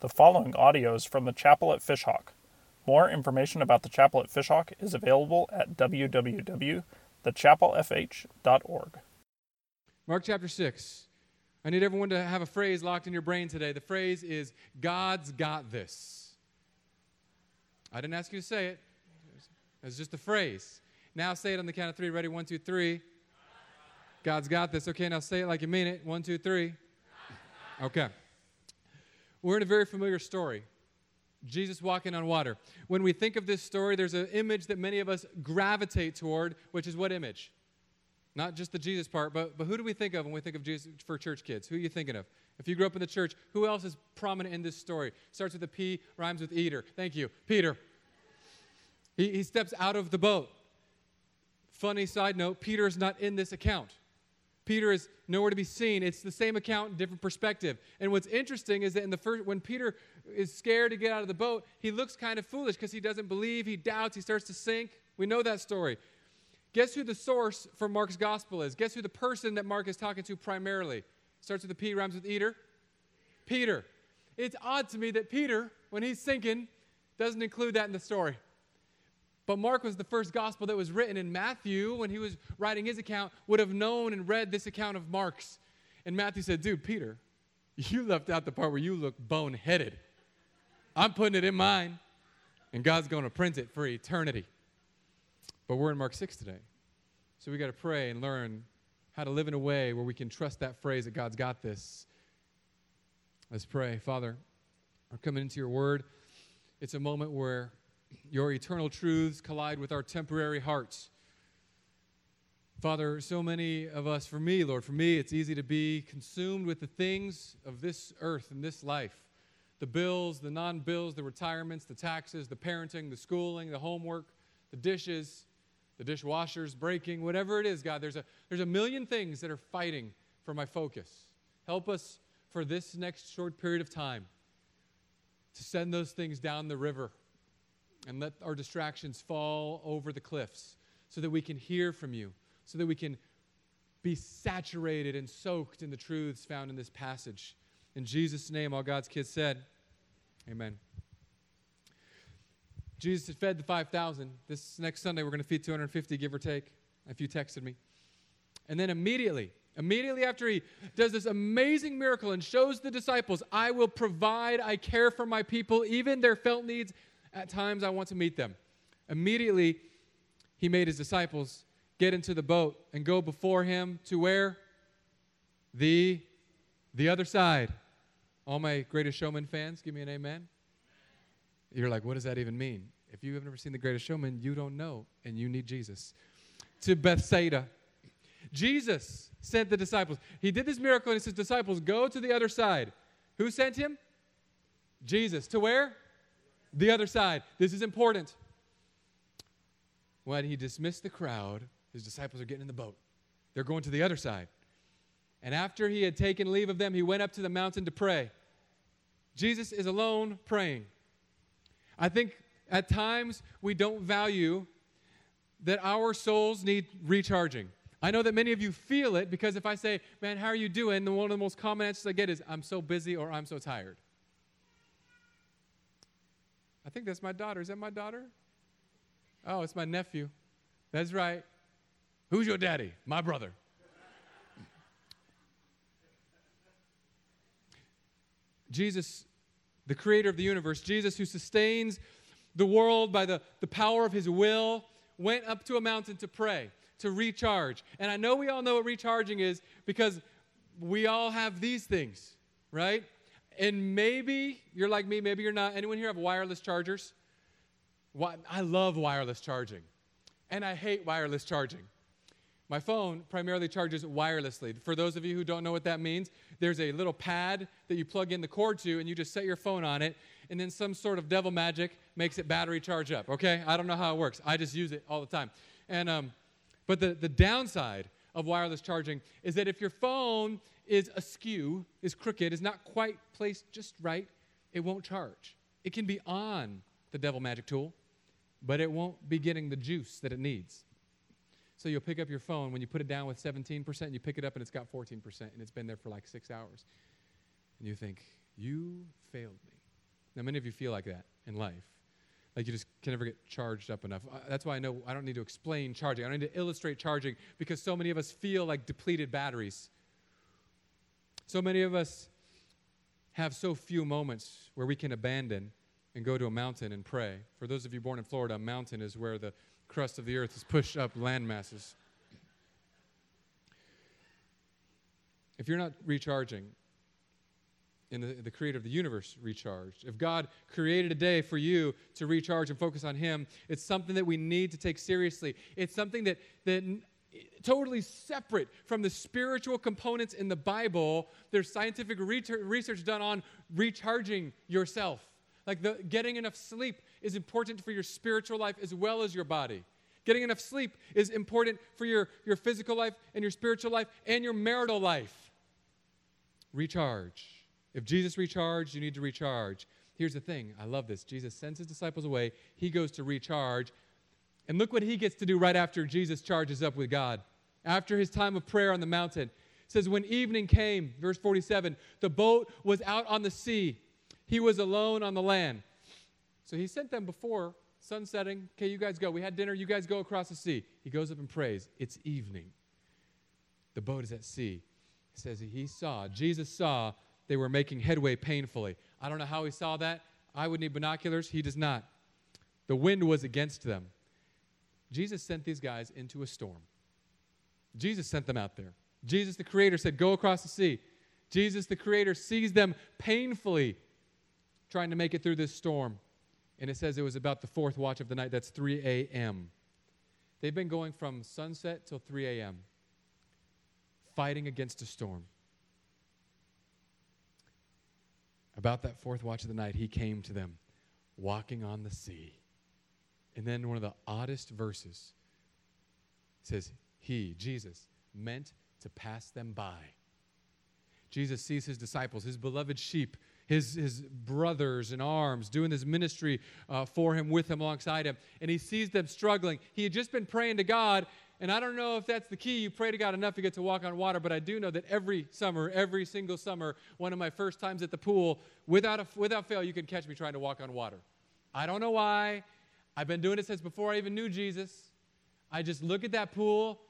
The following audio is from the chapel at Fishhawk. More information about the chapel at Fishhawk is available at www.thechapelfh.org. Mark chapter 6. I need everyone to have a phrase locked in your brain today. The phrase is God's got this. I didn't ask you to say it, it's just a phrase. Now say it on the count of three. Ready? One, two, three. God's got this. Okay, now say it like you mean it. One, two, three. Okay. We're in a very familiar story. Jesus walking on water. When we think of this story, there's an image that many of us gravitate toward, which is what image? Not just the Jesus part, but, but who do we think of when we think of Jesus for church kids? Who are you thinking of? If you grew up in the church, who else is prominent in this story? Starts with a P, rhymes with eater. Thank you. Peter. He, he steps out of the boat. Funny side note Peter is not in this account. Peter is nowhere to be seen. It's the same account, different perspective. And what's interesting is that in the first, when Peter is scared to get out of the boat, he looks kind of foolish because he doesn't believe, he doubts, he starts to sink. We know that story. Guess who the source for Mark's gospel is? Guess who the person that Mark is talking to primarily? Starts with a P, rhymes with eater. Peter. It's odd to me that Peter, when he's sinking, doesn't include that in the story. But Mark was the first gospel that was written, and Matthew, when he was writing his account, would have known and read this account of Mark's. And Matthew said, Dude, Peter, you left out the part where you look boneheaded. I'm putting it in mine, and God's going to print it for eternity. But we're in Mark 6 today. So we got to pray and learn how to live in a way where we can trust that phrase that God's got this. Let's pray. Father, we're coming into your word. It's a moment where your eternal truths collide with our temporary hearts. Father, so many of us, for me, Lord, for me, it's easy to be consumed with the things of this earth and this life the bills, the non bills, the retirements, the taxes, the parenting, the schooling, the homework, the dishes, the dishwashers breaking, whatever it is, God. There's a, there's a million things that are fighting for my focus. Help us for this next short period of time to send those things down the river and let our distractions fall over the cliffs so that we can hear from you, so that we can be saturated and soaked in the truths found in this passage. In Jesus' name, all God's kids said, Amen. Jesus had fed the 5,000. This next Sunday, we're going to feed 250, give or take, if you texted me. And then immediately, immediately after he does this amazing miracle and shows the disciples, I will provide, I care for my people, even their felt needs, at times I want to meet them. Immediately, he made his disciples get into the boat and go before him to where? The the other side. All my greatest showman fans, give me an amen. You're like, what does that even mean? If you have never seen the greatest showman, you don't know, and you need Jesus. To Bethsaida. Jesus sent the disciples. He did this miracle, and he says, Disciples, go to the other side. Who sent him? Jesus. To where? The other side. This is important. When he dismissed the crowd, his disciples are getting in the boat. They're going to the other side. And after he had taken leave of them, he went up to the mountain to pray. Jesus is alone praying. I think at times we don't value that our souls need recharging. I know that many of you feel it because if I say, Man, how are you doing? then one of the most common answers I get is, I'm so busy or I'm so tired. I think that's my daughter. Is that my daughter? Oh, it's my nephew. That's right. Who's your daddy? My brother. Jesus, the creator of the universe, Jesus, who sustains the world by the, the power of his will, went up to a mountain to pray, to recharge. And I know we all know what recharging is because we all have these things, right? And maybe you're like me, maybe you're not. Anyone here have wireless chargers? I love wireless charging, and I hate wireless charging. My phone primarily charges wirelessly. For those of you who don't know what that means, there's a little pad that you plug in the cord to, and you just set your phone on it, and then some sort of devil magic makes it battery charge up. Okay? I don't know how it works. I just use it all the time. And um, but the the downside of wireless charging is that if your phone is askew, is crooked, is not quite placed just right, it won't charge. It can be on the devil magic tool, but it won't be getting the juice that it needs. So you'll pick up your phone when you put it down with 17%, you pick it up and it's got 14%, and it's been there for like six hours. And you think, You failed me. Now, many of you feel like that in life. Like you just can never get charged up enough. That's why I know I don't need to explain charging. I don't need to illustrate charging because so many of us feel like depleted batteries. So many of us have so few moments where we can abandon and go to a mountain and pray. For those of you born in Florida, a mountain is where the crust of the earth is pushed up land masses. If you're not recharging, in the, the creator of the universe recharged. If God created a day for you to recharge and focus on Him, it's something that we need to take seriously. It's something that, that totally separate from the spiritual components in the Bible. There's scientific research done on recharging yourself. Like the, getting enough sleep is important for your spiritual life as well as your body. Getting enough sleep is important for your, your physical life and your spiritual life and your marital life. Recharge. If Jesus recharged, you need to recharge. Here's the thing I love this. Jesus sends his disciples away, he goes to recharge. And look what he gets to do right after Jesus charges up with God. After his time of prayer on the mountain. Says, When evening came, verse 47, the boat was out on the sea. He was alone on the land. So he sent them before sun setting. Okay, you guys go. We had dinner. You guys go across the sea. He goes up and prays. It's evening. The boat is at sea. It says he saw, Jesus saw they were making headway painfully. I don't know how he saw that. I would need binoculars. He does not. The wind was against them. Jesus sent these guys into a storm. Jesus sent them out there. Jesus, the Creator, said, Go across the sea. Jesus, the Creator, sees them painfully trying to make it through this storm. And it says it was about the fourth watch of the night. That's 3 a.m. They've been going from sunset till 3 a.m., fighting against a storm. About that fourth watch of the night, he came to them, walking on the sea. And then one of the oddest verses says, He, Jesus, meant to pass them by. Jesus sees his disciples, his beloved sheep, his, his brothers in arms, doing this ministry uh, for him, with him, alongside him, and he sees them struggling. He had just been praying to God, and I don't know if that's the key. You pray to God enough to get to walk on water, but I do know that every summer, every single summer, one of my first times at the pool, without, a, without fail, you can catch me trying to walk on water. I don't know why. I've been doing it since before I even knew Jesus. I just look at that pool,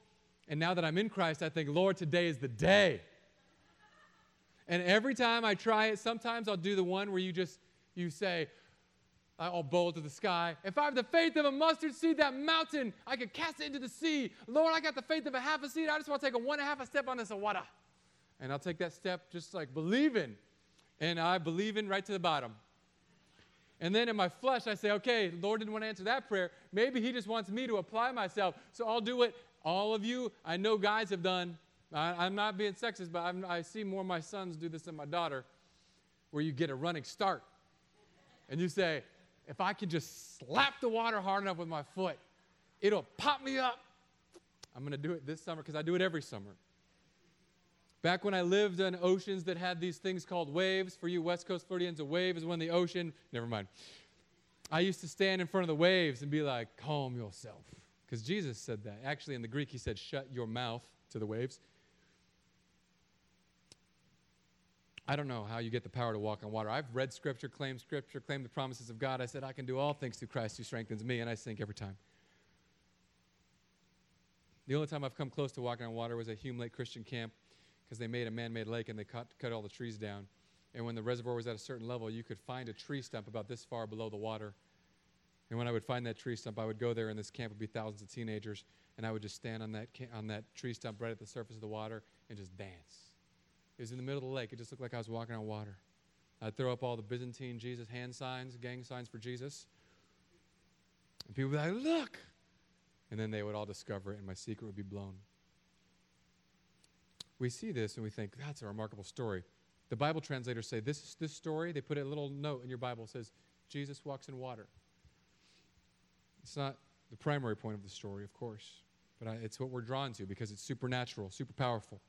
and now that I'm in Christ, I think, Lord, today is the day. And every time I try it, sometimes I'll do the one where you just you say, I'll bowl to the sky. If I have the faith of a mustard seed, that mountain, I could cast it into the sea. Lord, I got the faith of a half a seed. I just want to take a one and a half a step on this water. And I'll take that step just like believing. And I believe in right to the bottom. And then in my flesh, I say, okay, Lord didn't want to answer that prayer. Maybe He just wants me to apply myself. So I'll do what all of you, I know guys have done. I, am not being sexist, but I'm, I see more of my sons do this than my daughter, where you get a running start. And you say, if I can just slap the water hard enough with my foot, it'll pop me up. I'm going to do it this summer because I do it every summer. Back when I lived on oceans that had these things called waves, for you West Coast Floridians, a wave is when the ocean, never mind. I used to stand in front of the waves and be like, calm yourself. Because Jesus said that. Actually, in the Greek, he said, shut your mouth to the waves. I don't know how you get the power to walk on water. I've read scripture, claimed scripture, claimed the promises of God. I said, I can do all things through Christ who strengthens me, and I sink every time. The only time I've come close to walking on water was at Hume Lake Christian Camp because they made a man made lake and they cut, cut all the trees down. And when the reservoir was at a certain level, you could find a tree stump about this far below the water. And when I would find that tree stump, I would go there, and this camp would be thousands of teenagers, and I would just stand on that, on that tree stump right at the surface of the water and just dance. It was in the middle of the lake. It just looked like I was walking on water. I'd throw up all the Byzantine Jesus hand signs, gang signs for Jesus. And people would be like, look. And then they would all discover it, and my secret would be blown. We see this and we think, that's a remarkable story. The Bible translators say this, this story, they put a little note in your Bible that says, Jesus walks in water. It's not the primary point of the story, of course, but I, it's what we're drawn to because it's supernatural, super powerful.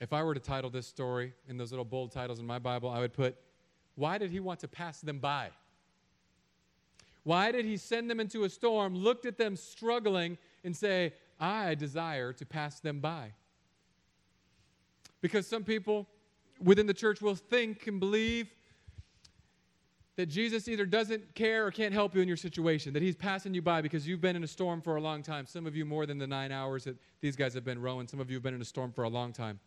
If I were to title this story in those little bold titles in my Bible, I would put, Why did he want to pass them by? Why did he send them into a storm, looked at them struggling, and say, I desire to pass them by? Because some people within the church will think and believe that Jesus either doesn't care or can't help you in your situation, that he's passing you by because you've been in a storm for a long time. Some of you more than the nine hours that these guys have been rowing, some of you have been in a storm for a long time.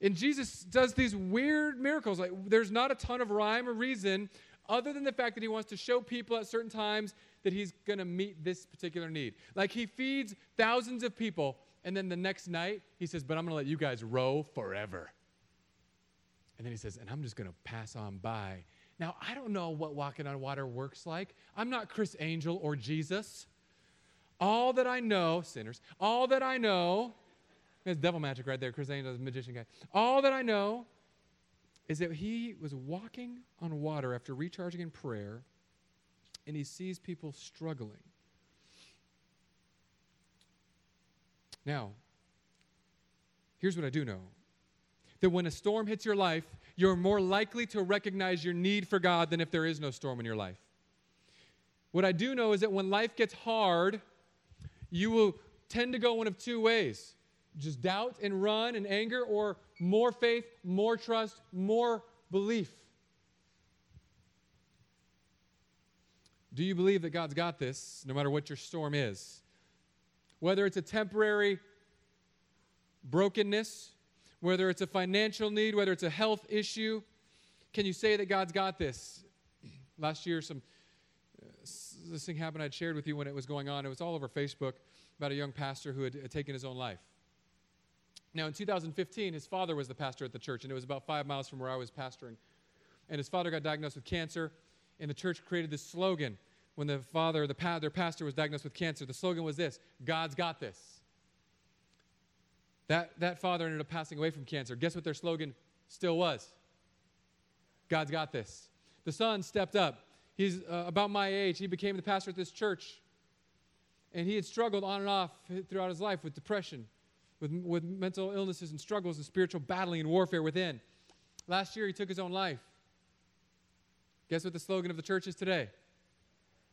And Jesus does these weird miracles. Like there's not a ton of rhyme or reason other than the fact that he wants to show people at certain times that he's going to meet this particular need. Like he feeds thousands of people, and then the next night he says, But I'm going to let you guys row forever. And then he says, And I'm just going to pass on by. Now, I don't know what walking on water works like. I'm not Criss Angel or Jesus. All that I know, sinners, all that I know, it's devil magic right there. Criss Angel is a magician guy. All that I know is that he was walking on water after recharging in prayer and he sees people struggling. Now, here's what I do know that when a storm hits your life, you're more likely to recognize your need for God than if there is no storm in your life. What I do know is that when life gets hard, you will tend to go one of two ways just doubt and run and anger, or more faith, more trust, more belief. Do you believe that God's got this no matter what your storm is? Whether it's a temporary brokenness, whether it's a financial need, whether it's a health issue, can you say that God's got this? Last year, some uh, this thing happened I'd shared with you when it was going on. It was all over Facebook about a young pastor who had, had taken his own life. Now, in 2015, his father was the pastor at the church, and it was about five miles from where I was pastoring. And his father got diagnosed with cancer, and the church created this slogan when the father, the pa- their pastor, was diagnosed with cancer. The slogan was this God's got this. That, that father ended up passing away from cancer. Guess what their slogan still was? God's got this. The son stepped up. He's uh, about my age. He became the pastor at this church. And he had struggled on and off throughout his life with depression, with, with mental illnesses and struggles and spiritual battling and warfare within. Last year, he took his own life. Guess what the slogan of the church is today?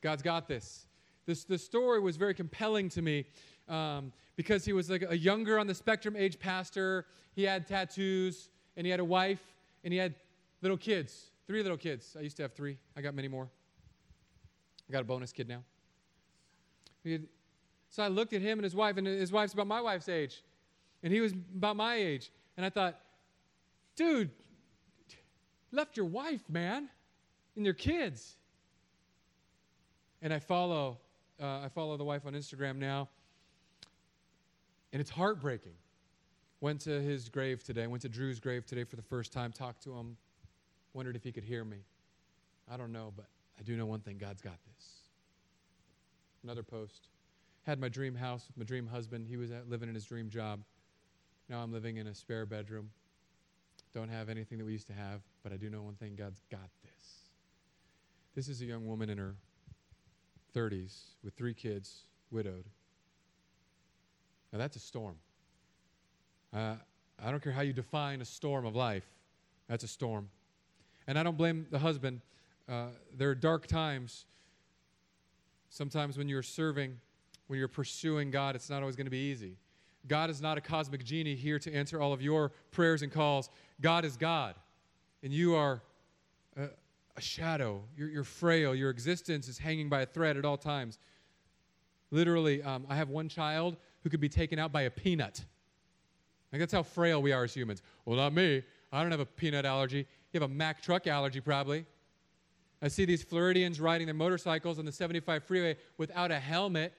God's got this. This the story was very compelling to me um, because he was like a younger on the spectrum age pastor. He had tattoos and he had a wife and he had little kids, three little kids. I used to have three. I got many more. I got a bonus kid now. Had, so I looked at him and his wife, and his wife's about my wife's age, and he was about my age. And I thought, dude, left your wife, man, and your kids. And I follow, uh, I follow the wife on Instagram now, and it's heartbreaking. Went to his grave today, went to Drew's grave today for the first time, talked to him, wondered if he could hear me. I don't know, but I do know one thing God's got this. Another post. Had my dream house with my dream husband. He was living in his dream job. Now I'm living in a spare bedroom. Don't have anything that we used to have, but I do know one thing God's got this. This is a young woman in her 30s with three kids, widowed. Now, that's a storm. Uh, I don't care how you define a storm of life, that's a storm. And I don't blame the husband. Uh, there are dark times. Sometimes when you're serving, when you're pursuing God, it's not always going to be easy. God is not a cosmic genie here to answer all of your prayers and calls. God is God, and you are a, shadow. You're, you're, frail. Your existence is hanging by a thread at all times. Literally, um, I have one child who could be taken out by a peanut. Like that's how frail we are as humans. Well, not me. I don't have a peanut allergy. You have a Mack truck allergy, probably. I see these Floridians riding their motorcycles on the 75 freeway without a helmet,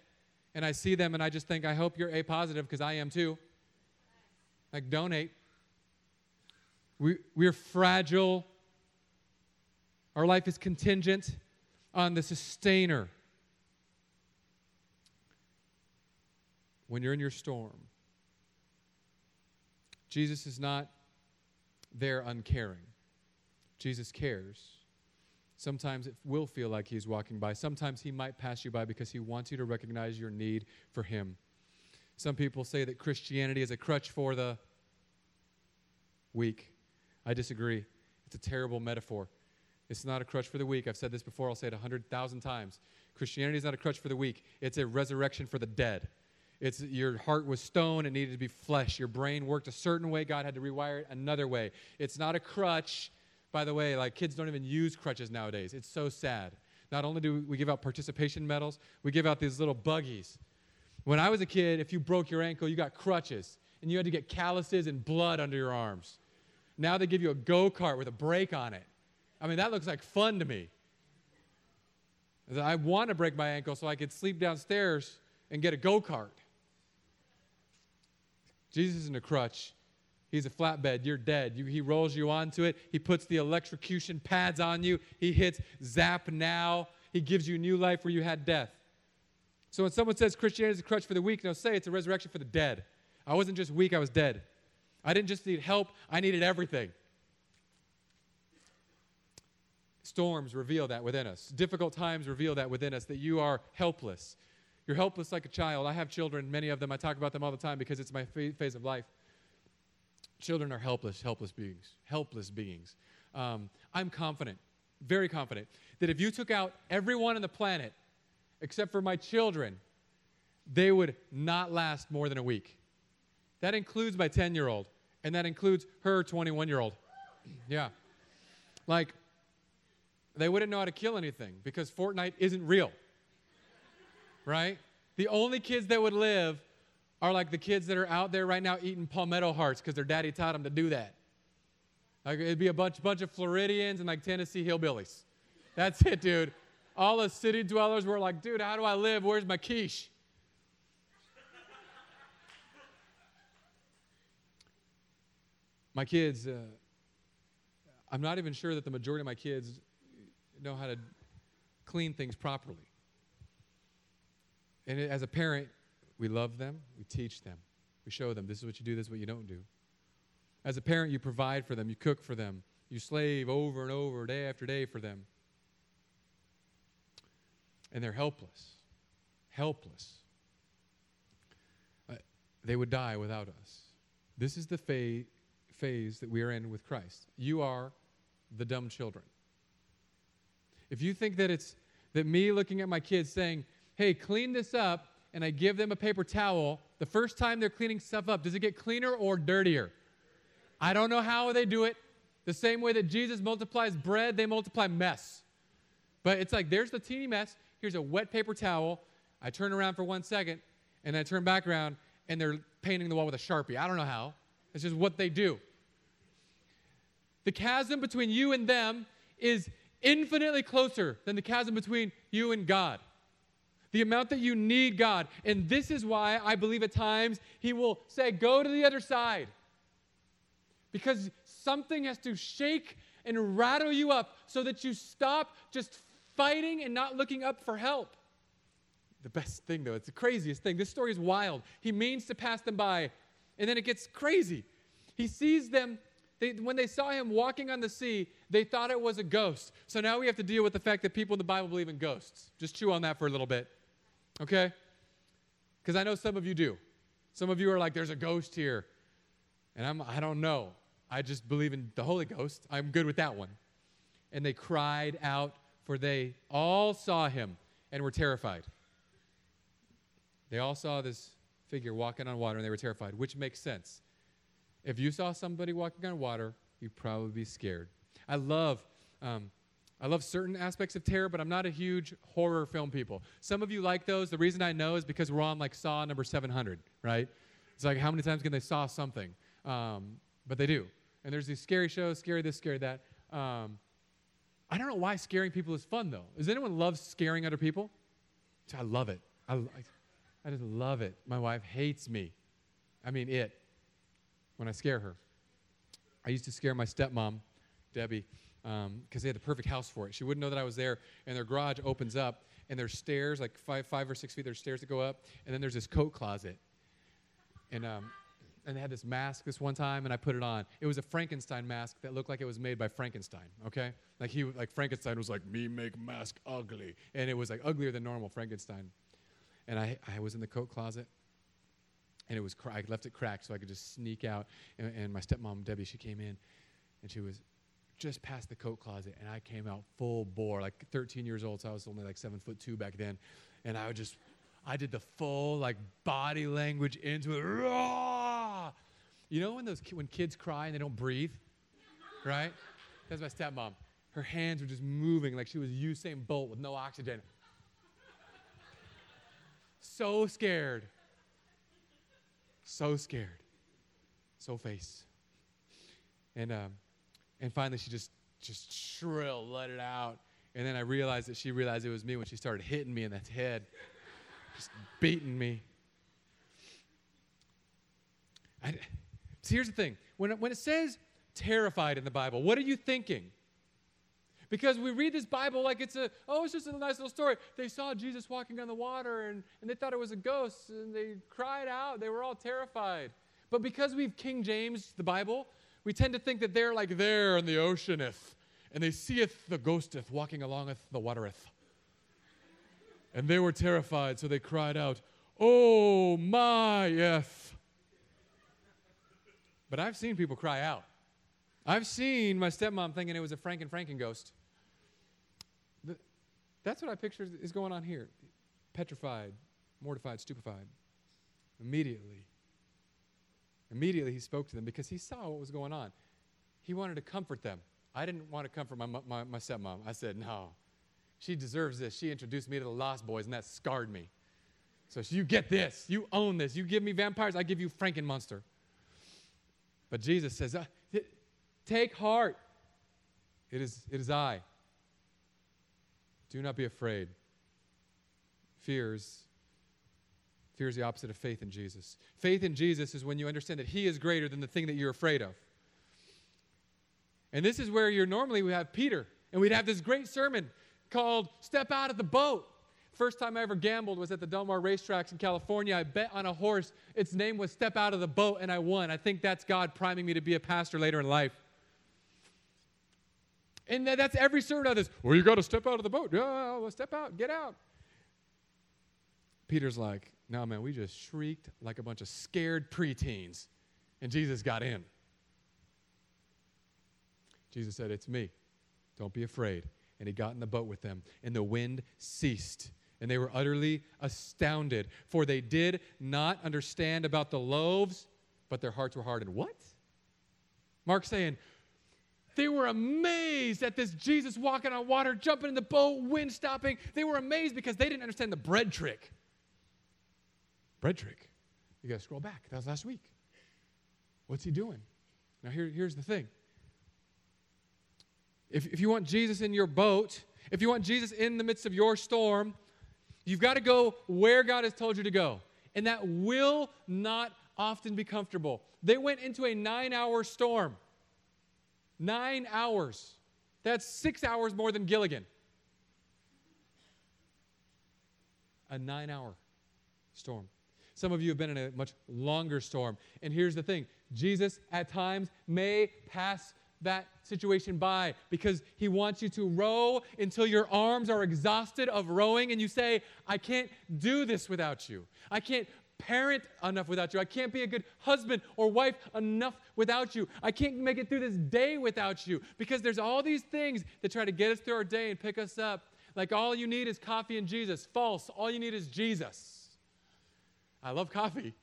and I see them and I just think, I hope you're A positive because I am too. Like, donate. We, we're fragile. Our life is contingent on the sustainer. when you're in your storm, Jesus is not there uncaring. Jesus cares. Sometimes it will feel like he's walking by. Sometimes he might pass you by because he wants you to recognize your need for him. Some people say that Christianity is a crutch for the weak. I disagree. It's a terrible metaphor. It's not a crutch for the weak. I've said this before, I'll say it a 100,000 times. Christianity is not a crutch for the weak, it's a resurrection for the dead. It's your heart was stone, it needed to be flesh. Your brain worked a certain way, God had to rewire it another way. It's not a crutch By the way, like kids don't even use crutches nowadays. It's so sad. Not only do we give out participation medals, we give out these little buggies. When I was a kid, if you broke your ankle, you got crutches and you had to get calluses and blood under your arms. Now they give you a go kart with a brake on it. I mean, that looks like fun to me. I want to break my ankle so I could sleep downstairs and get a go kart. Jesus isn't a crutch. He's a flatbed. You're dead. You, he rolls you onto it. He puts the electrocution pads on you. He hits zap now. He gives you new life where you had death. So when someone says Christianity is a crutch for the weak, no, say it's a resurrection for the dead. I wasn't just weak, I was dead. I didn't just need help, I needed everything. Storms reveal that within us. Difficult times reveal that within us, that you are helpless. You're helpless like a child. I have children, many of them. I talk about them all the time because it's my phase of life. Children are helpless, helpless beings, helpless beings. Um, I'm confident, very confident, that if you took out everyone on the planet except for my children, they would not last more than a week. That includes my 10 year old, and that includes her 21 year old. yeah. Like, they wouldn't know how to kill anything because Fortnite isn't real. right? The only kids that would live are like the kids that are out there right now eating palmetto hearts because their daddy taught them to do that. Like it'd be a bunch, bunch of Floridians and like Tennessee hillbillies. That's it, dude. All the city dwellers were like, dude, how do I live? Where's my quiche? my kids, uh, I'm not even sure that the majority of my kids know how to clean things properly. And as a parent, we love them, we teach them, we show them this is what you do, this is what you don't do. As a parent, you provide for them, you cook for them, you slave over and over, day after day for them. And they're helpless. Helpless. Uh, they would die without us. This is the fa- phase that we are in with Christ. You are the dumb children. If you think that it's that me looking at my kids saying, hey, clean this up, and I give them a paper towel, the first time they're cleaning stuff up, does it get cleaner or dirtier? I don't know how they do it. The same way that Jesus multiplies bread, they multiply mess. But it's like, there's the teeny mess. Here's a wet paper towel. I turn around for one second, and I turn back around, and they're painting the wall with a Sharpie. I don't know how. It's just what they do. The chasm between you and them is infinitely closer than the chasm between you and God. The amount that you need God. And this is why I believe at times He will say, Go to the other side. Because something has to shake and rattle you up so that you stop just fighting and not looking up for help. The best thing, though, it's the craziest thing. This story is wild. He means to pass them by, and then it gets crazy. He sees them they, when they saw him walking on the sea, they thought it was a ghost. So now we have to deal with the fact that people in the Bible believe in ghosts. Just chew on that for a little bit. Okay? Because I know some of you do. Some of you are like, there's a ghost here. And I'm, I don't know. I just believe in the Holy Ghost. I'm good with that one. And they cried out, for they all saw him and were terrified. They all saw this figure walking on water and they were terrified, which makes sense. If you saw somebody walking on water, you'd probably be scared. I love, um, I love certain aspects of terror, but I'm not a huge horror film people. Some of you like those. The reason I know is because we're on like Saw number 700, right? It's like how many times can they saw something? Um, but they do. And there's these scary shows, scary this, scary that. Um, I don't know why scaring people is fun though. Does anyone love scaring other people? I love it. I, I just love it. My wife hates me. I mean, it when I scare her. I used to scare my stepmom, Debbie, because um, they had the perfect house for it. She wouldn't know that I was there, and their garage opens up, and there's stairs, like five, five or six feet, there's stairs that go up, and then there's this coat closet. And, um, and they had this mask this one time, and I put it on. It was a Frankenstein mask that looked like it was made by Frankenstein, okay? Like, he, like Frankenstein was like, me make mask ugly. And it was like uglier than normal Frankenstein. And I, I was in the coat closet, and it was I left it cracked so I could just sneak out. And, and, my stepmom Debbie, she came in, and she was just past the coat closet, and I came out full bore, like 13 years old, so I was only like seven foot two back then, and I would just, I did the full like body language into it. You know when those when kids cry and they don't breathe, right? That's my stepmom. Her hands were just moving like she was Usain Bolt with no oxygen. So scared. So scared. So face. And um, and finally she just just shrill let it out. And then I realized that she realized it was me when she started hitting me in the head, just beating me. I, so here's the thing when it, when it says terrified in the Bible, what are you thinking? Because we read this Bible like it's a, oh, it's just a nice little story. They saw Jesus walking on the water and, and they thought it was a ghost and they cried out. They were all terrified. But because we've King James the Bible, we tend to think that they're like there in the oceaneth and they seeth the ghosteth walking alongeth the watereth. And they were terrified, so they cried out, Oh my F. But I've seen people cry out. I've seen my stepmom thinking it was a Franken Franken ghost. That's what I picture is going on here. Petrified, mortified, stupefied. Immediately. Immediately he spoke to them because he saw what was going on. He wanted to comfort them. I didn't want to comfort my, my, my stepmom. I said, no, she deserves this. She introduced me to the Lost Boys, and that scarred me. So you get this. You own this. You give me vampires, I give you Frankenmonster. But Jesus says, uh, Take heart. It is, it is I. Do not be afraid. Fears. Fear is the opposite of faith in Jesus. Faith in Jesus is when you understand that He is greater than the thing that you're afraid of. And this is where you're normally we have Peter, and we'd have this great sermon called Step Out of the Boat. First time I ever gambled was at the Del Mar racetracks in California. I bet on a horse. Its name was Step Out of the Boat, and I won. I think that's God priming me to be a pastor later in life. And that's every sermon of this. Well, you got to step out of the boat. Yeah, step out, get out. Peter's like, no, man, we just shrieked like a bunch of scared preteens, and Jesus got in. Jesus said, It's me. Don't be afraid. And he got in the boat with them, and the wind ceased. And they were utterly astounded, for they did not understand about the loaves, but their hearts were hardened. What? Mark's saying, they were amazed at this Jesus walking on water, jumping in the boat, wind stopping. They were amazed because they didn't understand the bread trick. Bread trick. You got to scroll back. That was last week. What's he doing? Now, here, here's the thing if, if you want Jesus in your boat, if you want Jesus in the midst of your storm, you've got to go where God has told you to go. And that will not often be comfortable. They went into a nine hour storm. Nine hours. That's six hours more than Gilligan. A nine hour storm. Some of you have been in a much longer storm. And here's the thing Jesus at times may pass that situation by because he wants you to row until your arms are exhausted of rowing and you say, I can't do this without you. I can't parent enough without you. I can't be a good husband or wife enough without you. I can't make it through this day without you because there's all these things that try to get us through our day and pick us up. Like all you need is coffee and Jesus. False. All you need is Jesus. I love coffee.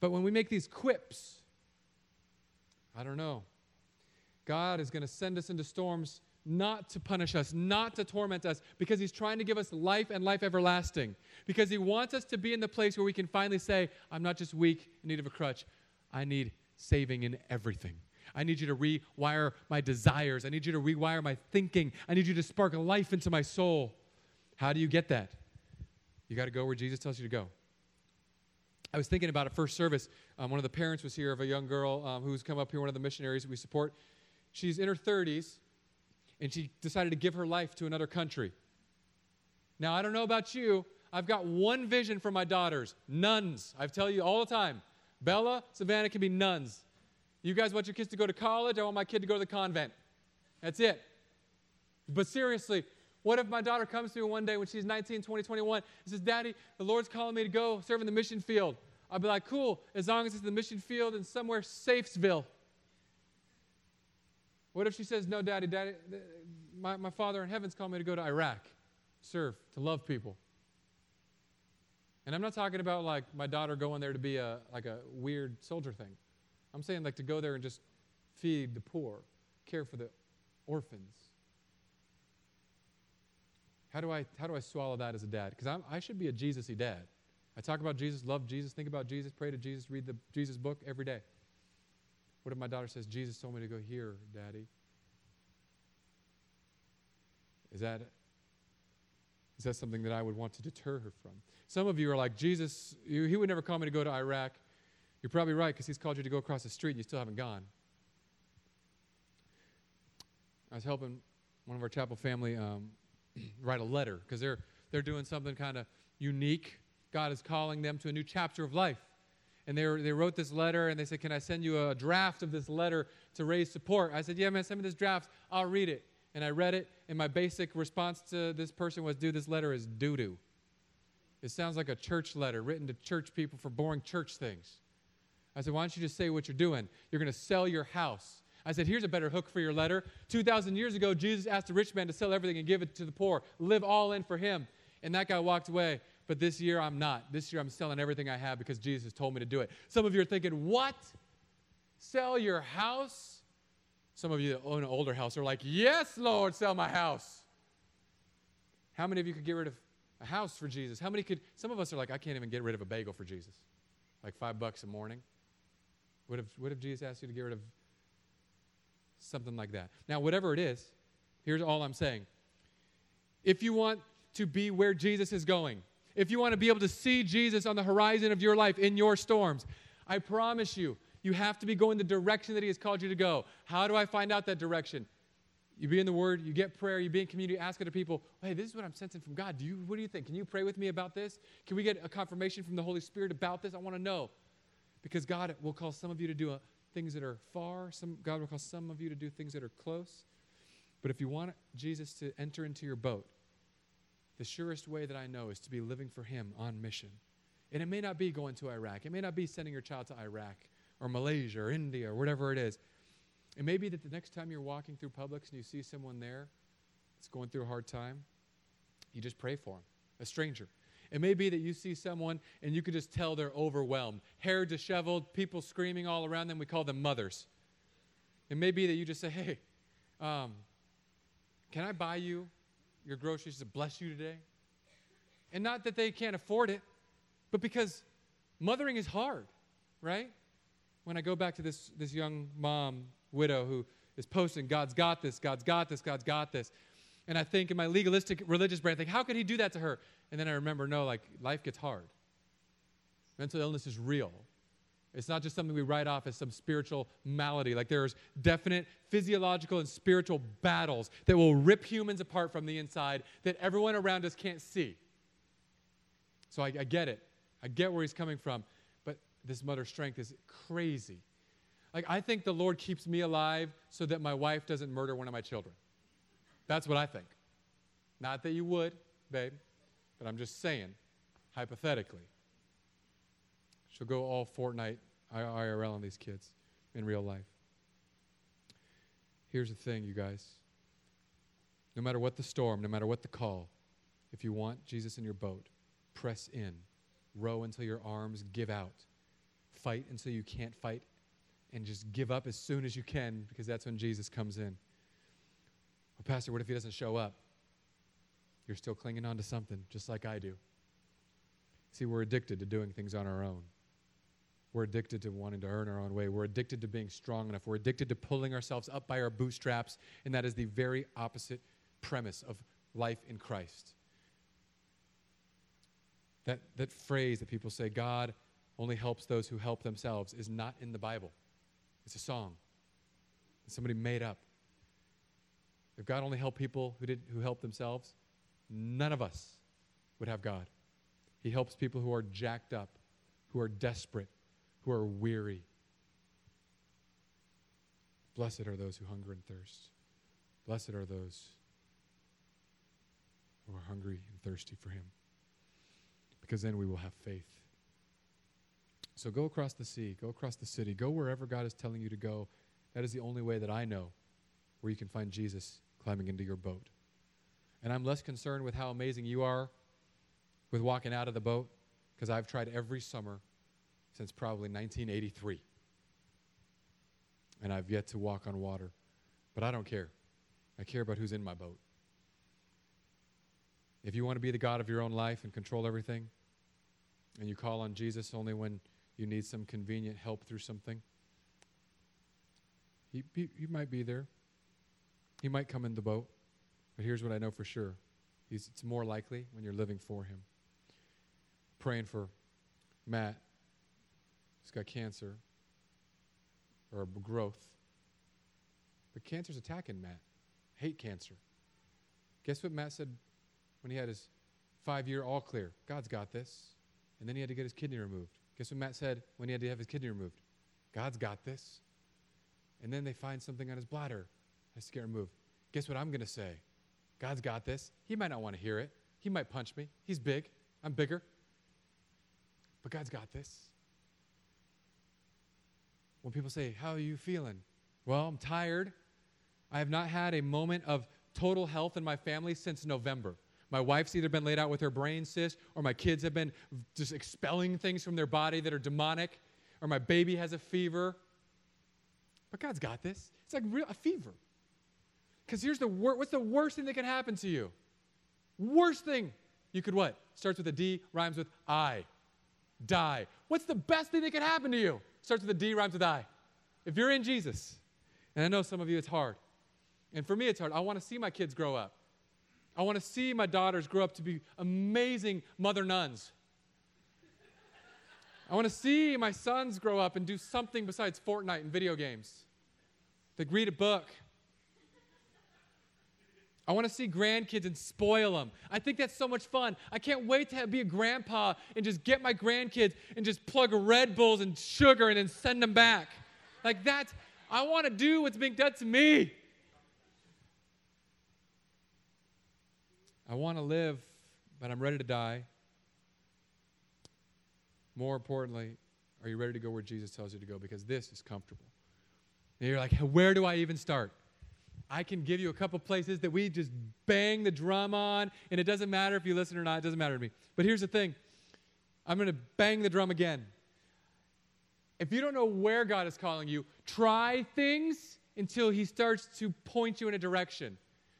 But when we make these quips, I don't know. God is going to send us into storms not to punish us, not to torment us, because He's trying to give us life and life everlasting. Because He wants us to be in the place where we can finally say, I'm not just weak, in need of a crutch. I need saving in everything. I need you to rewire my desires. I need you to rewire my thinking. I need you to spark life into my soul. How do you get that? You got to go where Jesus tells you to go. I was thinking about it first service. Um, one of the parents was here of a young girl um, who's come up here, one of the missionaries we support. She's in her 30s, and she decided to give her life to another country. Now, I don't know about you. I've got one vision for my daughters nuns. I tell you all the time Bella, Savannah can be nuns. You guys want your kids to go to college? I want my kid to go to the convent. That's it. But seriously, what if my daughter comes to me one day when she's 19, 20, 21 and says, Daddy, the Lord's calling me to go serve in the mission field? I'd be like, cool, as long as it's the mission field in somewhere Safesville. What if she says, no, Daddy, Daddy, my, my Father in heaven's called me to go to Iraq, serve, to love people? And I'm not talking about like my daughter going there to be a like a weird soldier thing. I'm saying like to go there and just feed the poor, care for the orphans. How do I, how do I swallow that as a dad? Because I should be a Jesus y dad. I talk about Jesus, love Jesus, think about Jesus, pray to Jesus, read the Jesus book every day. What if my daughter says, Jesus told me to go here, Daddy? Is that, is that something that I would want to deter her from? Some of you are like, Jesus, you, he would never call me to go to Iraq. You're probably right because he's called you to go across the street and you still haven't gone. I was helping one of our chapel family um, write a letter because they're, they're doing something kind of unique. God is calling them to a new chapter of life. And they, were, they wrote this letter and they said, Can I send you a draft of this letter to raise support? I said, Yeah, man, send me this draft. I'll read it. And I read it, and my basic response to this person was, Dude, this letter is doo doo. It sounds like a church letter written to church people for boring church things. I said, Why don't you just say what you're doing? You're going to sell your house. I said, Here's a better hook for your letter. 2,000 years ago, Jesus asked a rich man to sell everything and give it to the poor, live all in for him. And that guy walked away. But this year, I'm not. This year, I'm selling everything I have because Jesus told me to do it. Some of you are thinking, What? Sell your house? Some of you that own an older house are like, Yes, Lord, sell my house. How many of you could get rid of a house for Jesus? How many could, some of us are like, I can't even get rid of a bagel for Jesus. Like five bucks a morning. What if, what if Jesus asked you to get rid of something like that? Now, whatever it is, here's all I'm saying. If you want to be where Jesus is going, if you want to be able to see Jesus on the horizon of your life in your storms, I promise you, you have to be going the direction that He has called you to go. How do I find out that direction? You be in the Word, you get prayer, you be in community, ask other people, hey, this is what I'm sensing from God. Do you, what do you think? Can you pray with me about this? Can we get a confirmation from the Holy Spirit about this? I want to know. Because God will call some of you to do uh, things that are far, some, God will call some of you to do things that are close. But if you want Jesus to enter into your boat, the surest way that I know is to be living for Him on mission. And it may not be going to Iraq, it may not be sending your child to Iraq or Malaysia or India or whatever it is. It may be that the next time you're walking through Publix and you see someone there that's going through a hard time, you just pray for them, a stranger. It may be that you see someone and you can just tell they're overwhelmed, hair disheveled, people screaming all around them. We call them mothers. It may be that you just say, hey, um, can I buy you your groceries to bless you today? And not that they can't afford it, but because mothering is hard, right? When I go back to this, this young mom, widow, who is posting, God's got this, God's got this, God's got this. And I think in my legalistic religious brain, I think, how could he do that to her? And then I remember, no, like life gets hard. Mental illness is real. It's not just something we write off as some spiritual malady. Like there's definite physiological and spiritual battles that will rip humans apart from the inside that everyone around us can't see. So I, I get it. I get where he's coming from. But this mother strength is crazy. Like I think the Lord keeps me alive so that my wife doesn't murder one of my children. That's what I think. Not that you would, babe, but I'm just saying, hypothetically. She'll go all Fortnite IRL on these kids in real life. Here's the thing, you guys. No matter what the storm, no matter what the call, if you want Jesus in your boat, press in. Row until your arms give out. Fight until you can't fight. And just give up as soon as you can because that's when Jesus comes in. Well, Pastor, what if he doesn't show up? You're still clinging on to something, just like I do. See, we're addicted to doing things on our own. We're addicted to wanting to earn our own way. We're addicted to being strong enough. We're addicted to pulling ourselves up by our bootstraps, and that is the very opposite premise of life in Christ. That, that phrase that people say, God only helps those who help themselves, is not in the Bible. It's a song that somebody made up. If God only helped people who, did, who helped themselves, none of us would have God. He helps people who are jacked up, who are desperate, who are weary. Blessed are those who hunger and thirst. Blessed are those who are hungry and thirsty for Him, because then we will have faith. So go across the sea, go across the city, go wherever God is telling you to go. That is the only way that I know where you can find Jesus climbing into your boat. And I'm less concerned with how amazing you are with walking out of the boat because I've tried every summer since probably 1983. and I've yet to walk on water. But I don't care. I care about who's in my boat. If you want to be the God of your own life and control everything, and you call on Jesus only when you need some convenient help through something, he, he, he might be there. He might come in the boat. But here's what I know for sure He's, it's more likely when you're living for Him. Praying for Matt. He's got cancer or growth. But cancer's attacking Matt. Hate cancer. Guess what Matt said when he had his five year all clear? God's got this. And then he had to get his kidney removed. Guess what Matt said when he had to have his kidney removed? God's got this. And then they find something on his bladder has to get removed. Guess what I'm going to say? God's got this. He might not want to hear it. He might punch me. He's big. I'm bigger. But God's got this. When people say, How are you feeling? Well, I'm tired. I have not had a moment of total health in my family since November. My wife's either been laid out with her brain cyst, or my kids have been just expelling things from their body that are demonic, or my baby has a fever. But God's got this. It's like real, a fever. Because here's the wor- what's the worst thing that can happen to you? Worst thing you could what? Starts with a D, rhymes with I. Die. What's the best thing that could happen to you? Starts with a D, rhymes with I. If you're in Jesus, and I know some of you it's hard. And for me, it's hard. I want to see my kids grow up. I want to see my daughters grow up to be amazing mother nuns. I want to see my sons grow up and do something besides Fortnite and video games. Like read a book, I want to see grandkids and spoil them. I think that's so much fun. I can't wait to have, be a grandpa and just get my grandkids and just plug Red Bulls and sugar and then send them back. Like that's, I want to do what's being done to me. I want to live, but I'm ready to die. More importantly, are you ready to go where Jesus tells you to go? Because this is comfortable. And you're like, where do I even start? I can give you a couple places that we just bang the drum on, and it doesn't matter if you listen or not, it doesn't matter to me. But here's the thing I'm going to bang the drum again. If you don't know where God is calling you, try things until He starts to point you in a direction.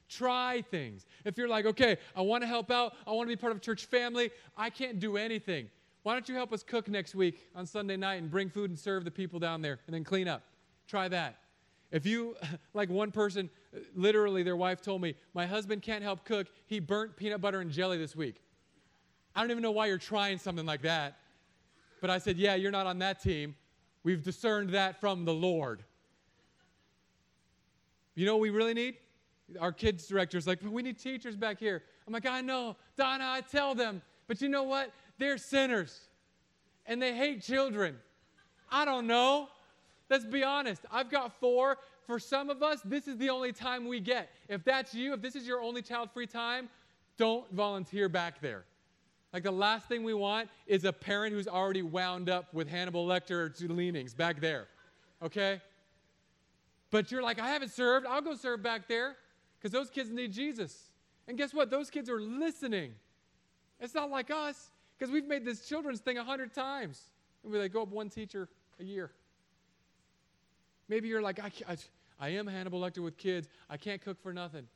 Try things. If you're like, okay, I want to help out, I want to be part of a church family, I can't do anything. Why don't you help us cook next week on Sunday night and bring food and serve the people down there and then clean up? Try that. If you, like one person, literally their wife told me, my husband can't help cook. He burnt peanut butter and jelly this week. I don't even know why you're trying something like that. But I said, yeah, you're not on that team. We've discerned that from the Lord. You know what we really need? Our kids director's like, we need teachers back here. I'm like, I know, Donna, I tell them. But you know what? They're sinners and they hate children. I don't know. Let's be honest. I've got four. For some of us, this is the only time we get. If that's you, if this is your only child free time, don't volunteer back there. Like the last thing we want is a parent who's already wound up with Hannibal Lecter leanings back there. Okay? But you're like, I haven't served. I'll go serve back there because those kids need Jesus. And guess what? Those kids are listening. It's not like us because we've made this children's thing a hundred times. And we like go up one teacher a year. Maybe you're like, I, I, I am Hannibal Lecter with kids. I can't cook for nothing.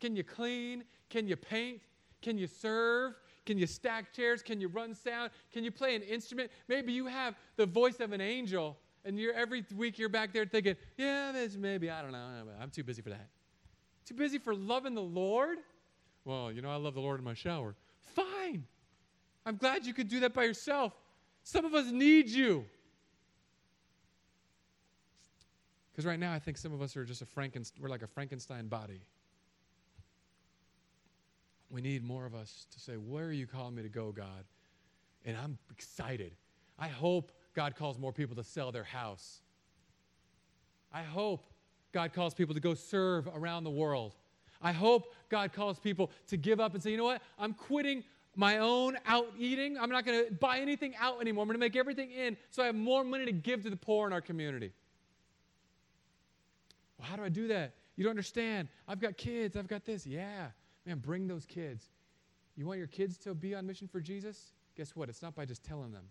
Can you clean? Can you paint? Can you serve? Can you stack chairs? Can you run sound? Can you play an instrument? Maybe you have the voice of an angel, and you're every week you're back there thinking, yeah, maybe I don't know. I'm too busy for that. Too busy for loving the Lord? Well, you know, I love the Lord in my shower. Fine. I'm glad you could do that by yourself. Some of us need you. Because right now, I think some of us are just a Frankenstein, we're like a Frankenstein body. We need more of us to say, Where are you calling me to go, God? And I'm excited. I hope God calls more people to sell their house. I hope God calls people to go serve around the world. I hope God calls people to give up and say, you know what? I'm quitting my own out eating. I'm not going to buy anything out anymore. I'm going to make everything in so I have more money to give to the poor in our community. Well, how do I do that? You don't understand. I've got kids. I've got this. Yeah. Man, bring those kids. You want your kids to be on mission for Jesus? Guess what? It's not by just telling them.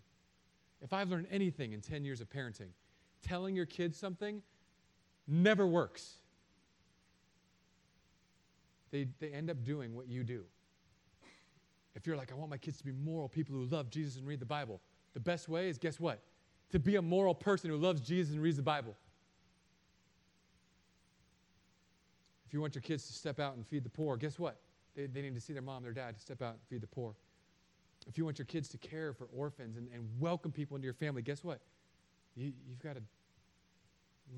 If I've learned anything in 10 years of parenting, telling your kids something never works. They, they end up doing what you do. If you're like, I want my kids to be moral people who love Jesus and read the Bible, the best way is guess what? To be a moral person who loves Jesus and reads the Bible. You want your kids to step out and feed the poor, guess what? They, they need to see their mom, their dad to step out and feed the poor. If you want your kids to care for orphans and, and welcome people into your family, guess what? You, you've got to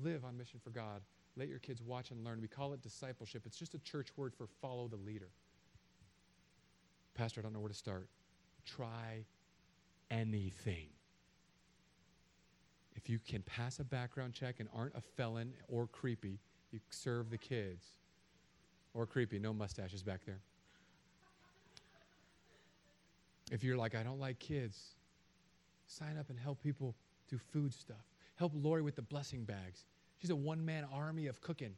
live on mission for God. Let your kids watch and learn. We call it discipleship. It's just a church word for follow the leader. Pastor, I don't know where to start. Try anything. If you can pass a background check and aren't a felon or creepy, you serve the kids. Or creepy, no mustaches back there. If you're like, I don't like kids, sign up and help people do food stuff. Help Lori with the blessing bags. She's a one man army of cooking.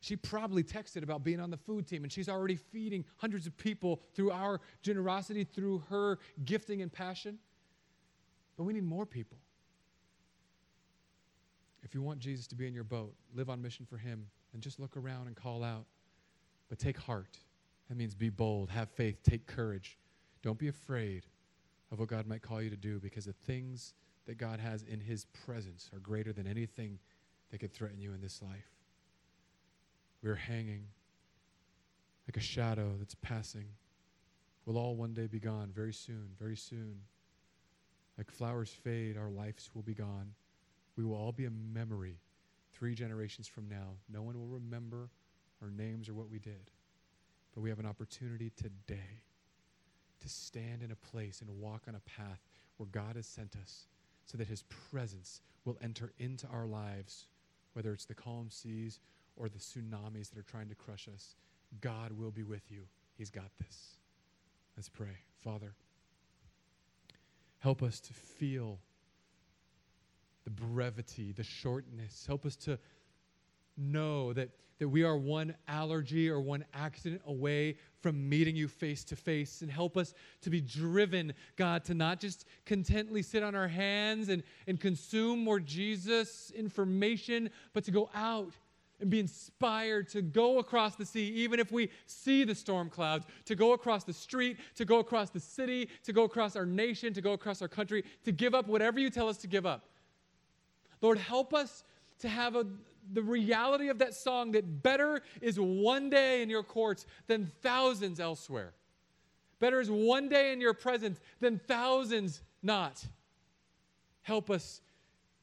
She probably texted about being on the food team, and she's already feeding hundreds of people through our generosity, through her gifting and passion. But we need more people. If you want Jesus to be in your boat, live on mission for Him, and just look around and call out. But take heart. That means be bold, have faith, take courage. Don't be afraid of what God might call you to do because the things that God has in His presence are greater than anything that could threaten you in this life. We're hanging like a shadow that's passing. We'll all one day be gone very soon, very soon. Like flowers fade, our lives will be gone. We will all be a memory three generations from now. No one will remember our names or what we did. But we have an opportunity today to stand in a place and walk on a path where God has sent us so that his presence will enter into our lives, whether it's the calm seas or the tsunamis that are trying to crush us. God will be with you. He's got this. Let's pray. Father, help us to feel the brevity, the shortness. Help us to know that, that we are one allergy or one accident away from meeting you face to face and help us to be driven, God, to not just contently sit on our hands and, and consume more Jesus information, but to go out and be inspired to go across the sea, even if we see the storm clouds, to go across the street, to go across the city, to go across our nation, to go across our country, to give up whatever you tell us to give up. Lord, help us to have a, the reality of that song that better is one day in your courts than thousands elsewhere. Better is one day in your presence than thousands not. Help us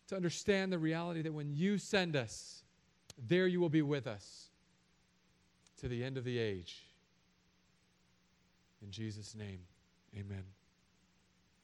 to understand the reality that when you send us, there you will be with us to the end of the age. In Jesus' name, amen.